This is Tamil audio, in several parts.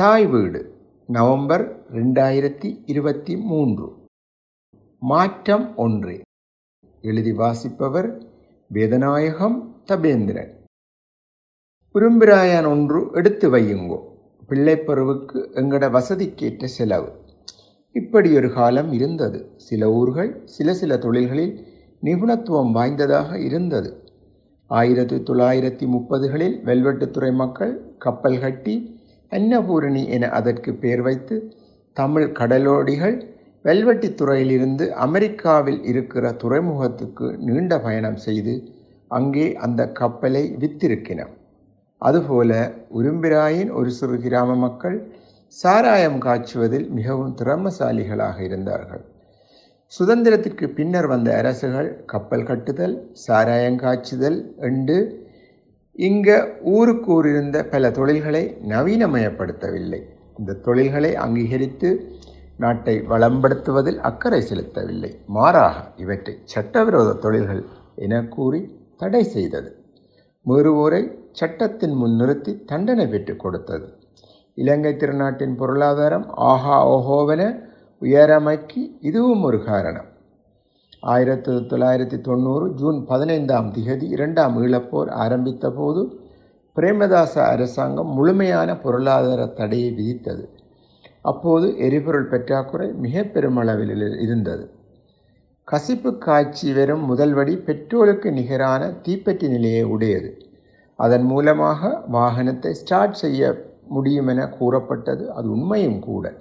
தாய் வீடு நவம்பர் ரெண்டாயிரத்தி இருபத்தி மூன்று. மாற்றம் ஒன்று. எழுதி வாசிப்பவர் வேதநாயகம் தபேந்திரன். உரும்பிராயன் ஒன்று எடுத்து வையுங்கோ. பிள்ளைப்பருவுக்கு எங்கட வசதிக்கேற்ற செலவு. இப்படி ஒரு காலம் இருந்தது. சில ஊர்கள் சில சில தொழில்களில் நிபுணத்துவம் வாய்ந்ததாக இருந்தது. ஆயிரத்தி தொள்ளாயிரத்தி முப்பதுகளில் வெல்வெட்டுத்துறை மக்கள் கப்பல் கட்டி அன்னபூரணி என அதற்கு பெயர் வைத்து தமிழ் கடலோடிகள் வெல்வெட்டித்துறையிலிருந்து அமெரிக்காவில் இருக்கிற துறைமுகத்துக்கு நீண்ட பயணம் செய்து அங்கே அந்த கப்பலை வித்திருக்கினர். அதுபோல உரும்பிராயின் ஒரு சிறு கிராம மக்கள் சாராயம் காய்ச்சுவதில் மிகவும் திறமசாலிகளாக இருந்தார்கள். சுதந்திரத்திற்கு பின்னர் வந்த அரசுகள் கப்பல் கட்டுதல் சாராயம் காய்ச்சுதல் என்று இங்க ஊருக்கு ஊர் இருந்த பல தொழில்களை நவீனமயப்படுத்தவில்லை. இந்த தொழில்களை அங்கீகரித்து நாட்டை வளம்படுத்துவதில் அக்கறை செலுத்தவில்லை. மாறாக இவற்றை சட்டவிரோத தொழில்கள் என கூறி தடை செய்தது. மீறுவோரை சட்டத்தின் முன் நிறுத்தி தண்டனை பெற்றுக் கொடுத்தது. இலங்கை திருநாட்டின் பொருளாதாரம் ஆஹா ஓஹோவென உயரமைக்கு இதுவும் ஒரு காரணம். ஆயிரத்தி தொள்ளாயிரத்தி தொண்ணூறு ஜூன் பதினைந்தாம் திகதி இரண்டாம் ஈழப்போர் ஆரம்பித்த போது பிரேமதாச அரசாங்கம் முழுமையான பொருளாதார தடையை விதித்தது. அப்போது எரிபொருள் பற்றாக்குறை மிக பெருமளவில் இருந்தது. கசிப்பு காய்ச்சி வரும் முதல்வடி பெட்ரோலுக்கு நிகரான தீப்பெட்டி நிலையை உடையது. அதன் மூலமாக வாகனத்தை ஸ்டார்ட் செய்ய முடியும் என கூறப்பட்டது. அது உண்மையும் கூட.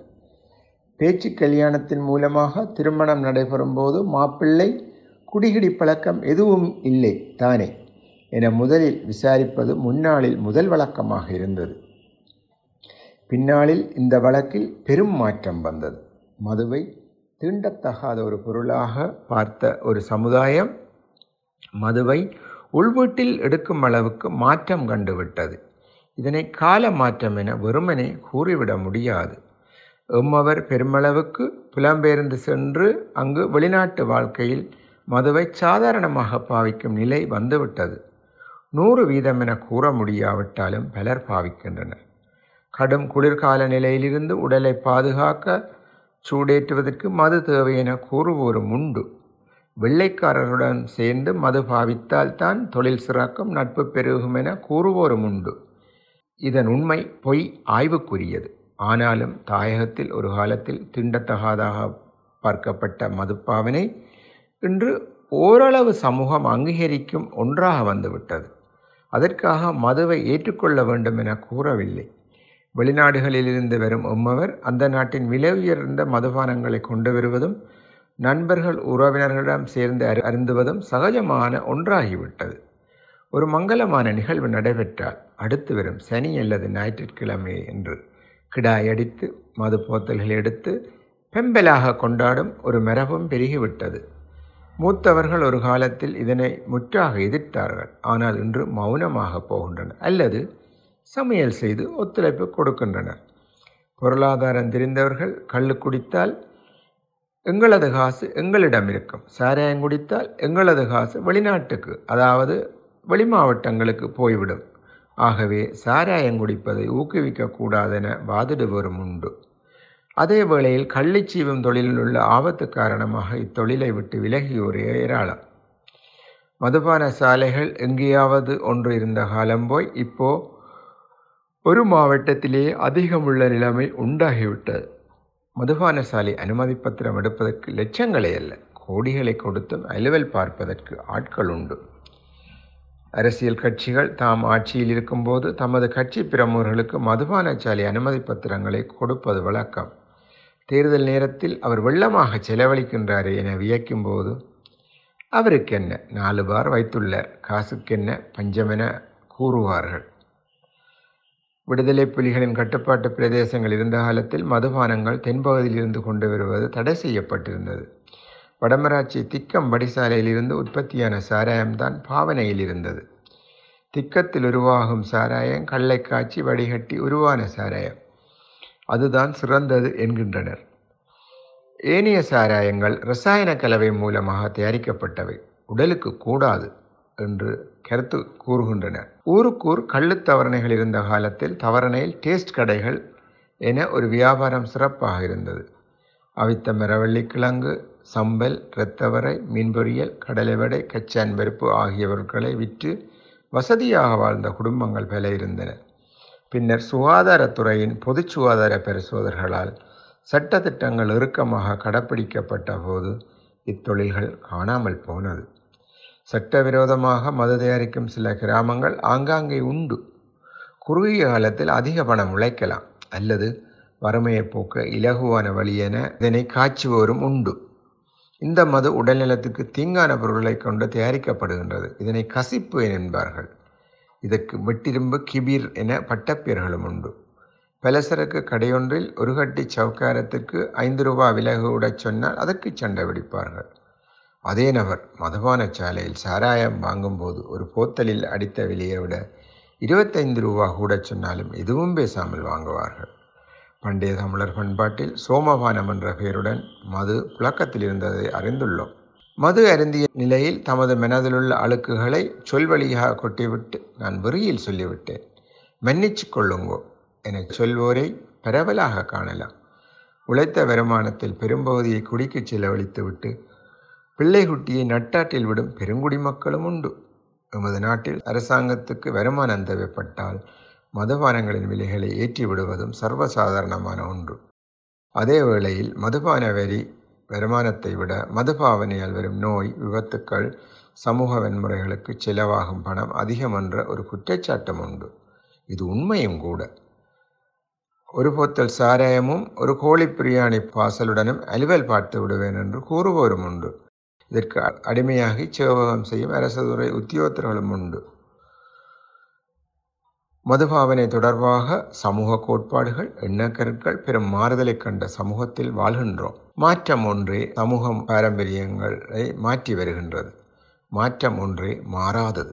பேச்சு கல்யாணத்தின் மூலமாக திருமணம் நடைபெறும் போது மாப்பிள்ளை குடிகிடி பழக்கம் எதுவும் இல்லை தானே? என முதலில் விசாரிப்பது முன்னாளில் முதல் வழக்கமாக இருந்தது. பின்னாளில் இந்த வழக்கில் பெரும் மாற்றம் வந்தது. மதுவை தீண்டத்தகாத ஒரு பொருளாக பார்த்த ஒரு சமுதாயம் மதுவை உள்வீட்டில் எடுக்கும் அளவுக்கு மாற்றம் கண்டுவிட்டது. இதனை கால மாற்றம் என வெறுமனே கூறிவிட முடியாது. எம்மவர் பெருமளவுக்கு புலம்பெயர்ந்து சென்று அங்கு வெளிநாட்டு வாழ்க்கையில் மதுவை சாதாரணமாக பாவிக்கும் நிலை வந்துவிட்டது. நூறு வீதம் என கூற முடியாவிட்டாலும் பலர் பாவிக்கின்றனர். கடும் குளிர்கால நிலையிலிருந்து உடலை பாதுகாக்க சூடேற்றுவதற்கு மது தேவை என கூறுவோரும் உண்டு. வெள்ளைக்காரருடன் சேர்ந்து மது பாவித்தால் தான் தொழில் சிறக்கும் நட்பு பெருகும் என கூறுவோரும் உண்டு. இதன் உண்மை பொய் ஆய்வுக்குரியது. ஆனாலும் தாயகத்தில் ஒரு காலத்தில் திண்டத்தகாதாக பார்க்கப்பட்ட மதுப்பாவினை இன்று ஓரளவு சமூகம் அங்கீகரிக்கும் ஒன்றாக வந்துவிட்டது. அதற்காக மதுவை ஏற்றுக்கொள்ள வேண்டும் என கூறவில்லை. வெளிநாடுகளிலிருந்து வரும் உம்மவர் அந்த நாட்டின் விலை உயர்ந்த மதுபானங்களை கொண்டு வருவதும் நண்பர்கள் உறவினர்களிடம் சேர்ந்து அரு அருந்துவதும் சகஜமான ஒன்றாகிவிட்டது. ஒரு மங்களமான நிகழ்வு நடைபெற்றால் அடுத்து வரும் சனி அல்லது ஞாயிற்றுக்கிழமை என்று கிடாயடித்து மது போத்தல்கள் எடுத்து பெம்பலாக கொண்டாடும் ஒரு மரபும் பெருகிவிட்டது. மூத்தவர்கள் ஒரு காலத்தில் இதனை முற்றாக எதிர்த்தார்கள். ஆனால் இன்று மௌனமாக போகின்றனர். அல்லது சமையல் செய்து ஒத்துழைப்பு கொடுக்கின்றனர். பொருளாதாரம் தெரிந்தவர்கள் கள்ளு குடித்தால் எங்களது காசு எங்களிடம் இருக்கும். சாராயம் குடித்தால் எங்களது காசு வெளிநாட்டுக்கு அதாவது வெளி மாவட்டங்களுக்கு போய்விடும். ஆகவே சாராயம் குடிப்பதை ஊக்குவிக்கக்கூடாதென வாதிடுவரும் உண்டு. அதே வேளையில் கள்ளிச்சீவம் தொழிலில் உள்ள ஆபத்து காரணமாக இத்தொழிலை விட்டு விலகியோர் ஏராளம். மதுபான சாலைகள் எங்கேயாவது ஒன்று இருந்த காலம் போய் இப்போ ஒரு மாவட்டத்திலேயே அதிகமுள்ள நிலைமை உண்டாகிவிட்டது. மதுபான சாலை அனுமதி பத்திரம் எடுப்பதற்கு லட்சங்களே அல்ல கோடிகளை கொடுத்தும் அலுவல் பார்ப்பதற்கு ஆட்கள் உண்டு. அரசியல் கட்சிகள் தாம் ஆட்சியில் இருக்கும்போது தமது கட்சி பிரமுகர்களுக்கு மதுபானசாலை அனுமதி பத்திரங்களை கொடுப்பது வழக்கம். தேர்தல் நேரத்தில் அவர் வெள்ளமாக செலவழிக்கின்றாரே என வியக்கும்போது அவருக்கென்ன நாலு பார் வைத்துள்ளார் காசுக்கென்ன பஞ்சமென கூறுவார்கள். விடுதலை புலிகளின் கட்டுப்பாட்டு பிரதேசங்கள் இருந்த காலத்தில் மதுபானங்கள் தென்பகுதியில் இருந்து கொண்டு வருவது தடை செய்யப்பட்டிருந்தது. வடமராட்சி திக்கம் வடிசாலையிலிருந்து உற்பத்தியான சாராயம்தான் பாவனையில் இருந்தது திக்கத்தில் உருவாகும் சாராயம் கள்ளை காய்ச்சி வடிகட்டி உருவான சாராயம். அதுதான் சிறந்தது என்கின்றனர். ஏனைய சாராயங்கள் ரசாயன கலவை மூலமாக தயாரிக்கப்பட்டவை. உடலுக்கு கூடாது என்று கருத்து கூறுகின்றனர். ஊருக்கூர் கள்ளுத் தவரணைகள் இருந்த காலத்தில் தவரணையில் டேஸ்ட் கடைகள் என ஒரு வியாபாரம் சிறப்பாக இருந்தது. அவித்த மரவள்ளிக்கிழங்கு சம்பல் இரத்தவரை மீன் கடலைவடை கச்சான் பருப்பு ஆகிய பொருட்களை விற்று வசதியாக வாழ்ந்த குடும்பங்கள் பல இருந்தன. பின்னர் சுகாதாரத்துறையின் பொது சுகாதார பரிசோதர்களால் சட்டத்திட்டங்கள் இறுக்கமாக கடைப்பிடிக்கப்பட்ட போது இத்தொழில்கள் காணாமல் போனது. சட்டவிரோதமாக மது தயாரிக்கும் சில கிராமங்கள் ஆங்காங்கே உண்டு. குறுகிய காலத்தில் அதிக பணம் உழைக்கலாம் அல்லது வறுமையை போக்க இலகுவான வழி என இதனை காய்ச்சுவோரும் உண்டு. இந்த மது உடல்நலத்துக்கு தீங்கான பொருட்களை கொண்டு தயாரிக்கப்படுகின்றது. இதனை கசிப்பு என்பார்கள். இதற்கு வெட்டிரும்பு கிபீர் என பட்டப்பெயர்களும் உண்டு. பலசரக்கு கடையொன்றில் ஒரு கட்டி சவுக்காரத்திற்கு ஐந்து ரூபா விலகு விடச் சொன்னால் அதற்கு சண்டை பிடிப்பார்கள் அதே நபர் மதுபான சாலையில் சாராயம் வாங்கும்போது ஒரு போத்தலில் அடித்த விலையை விட இருபத்தைந்து ரூபா கூட சொன்னாலும் எதுவும் பேசாமல் வாங்குவார்கள். பண்டைய தமிழர் பண்பாட்டில் சோமபானம் என்ற பெயருடன் மது புழக்கத்தில் இருந்ததை அறிந்துள்ளோம். மது அருந்திய நிலையில் தமது மனதிலுள்ள அழுக்குகளை சொல்வழியாக கொட்டிவிட்டு நான் வெறியில் சொல்லிவிட்டேன். மன்னிச்சு கொள்ளுங்கோ என சொல்வோரை பரவலாக காணலாம். உழைத்த வருமானத்தில் பெரும்பகுதியை குடிக்கு செலவழித்துவிட்டு பிள்ளை குட்டியை நட்டாட்டில் விடும் பெருங்குடி மக்களும் உண்டு. எமது நாட்டில் அரசாங்கத்துக்கு வருமானம் தேவைப்பட்டால் மதுபானங்களின் விலைகளை ஏற்றிவிடுவதும் சர்வசாதாரணமான ஒன்று. அதே வேளையில் மதுபான வரி வருமானத்தை விட மதுபாவனையால் வரும் நோய் விபத்துக்கள் சமூக வன்முறைகளுக்கு செலவாகும் பணம் அதிகம் என்ற ஒரு குற்றச்சாட்டும் உண்டு. இது உண்மையும் கூட. ஒரு போத்தல் சாராயமும் ஒரு கோழி பிரியாணி பாசலுடனும் அலுவல் பார்த்து விடுவேன் என்று கூறுவோரும் உண்டு. இதற்கு அடிமையாகி சேவகம் செய்யும் அரசதுறை உத்தியோகத்தர்களும் உண்டு. மதுபாவனை தொடர்பாக சமூக கோட்பாடுகள் எண்ணக்கருட்கள் பெரும் மாறுதலை கண்ட சமூகத்தில் வாழ்கின்றோம். மாற்றம் ஒன்றே சமூகம் பாரம்பரியங்களை மாற்றி வருகின்றது. மாற்றம் ஒன்றே மாறாதது.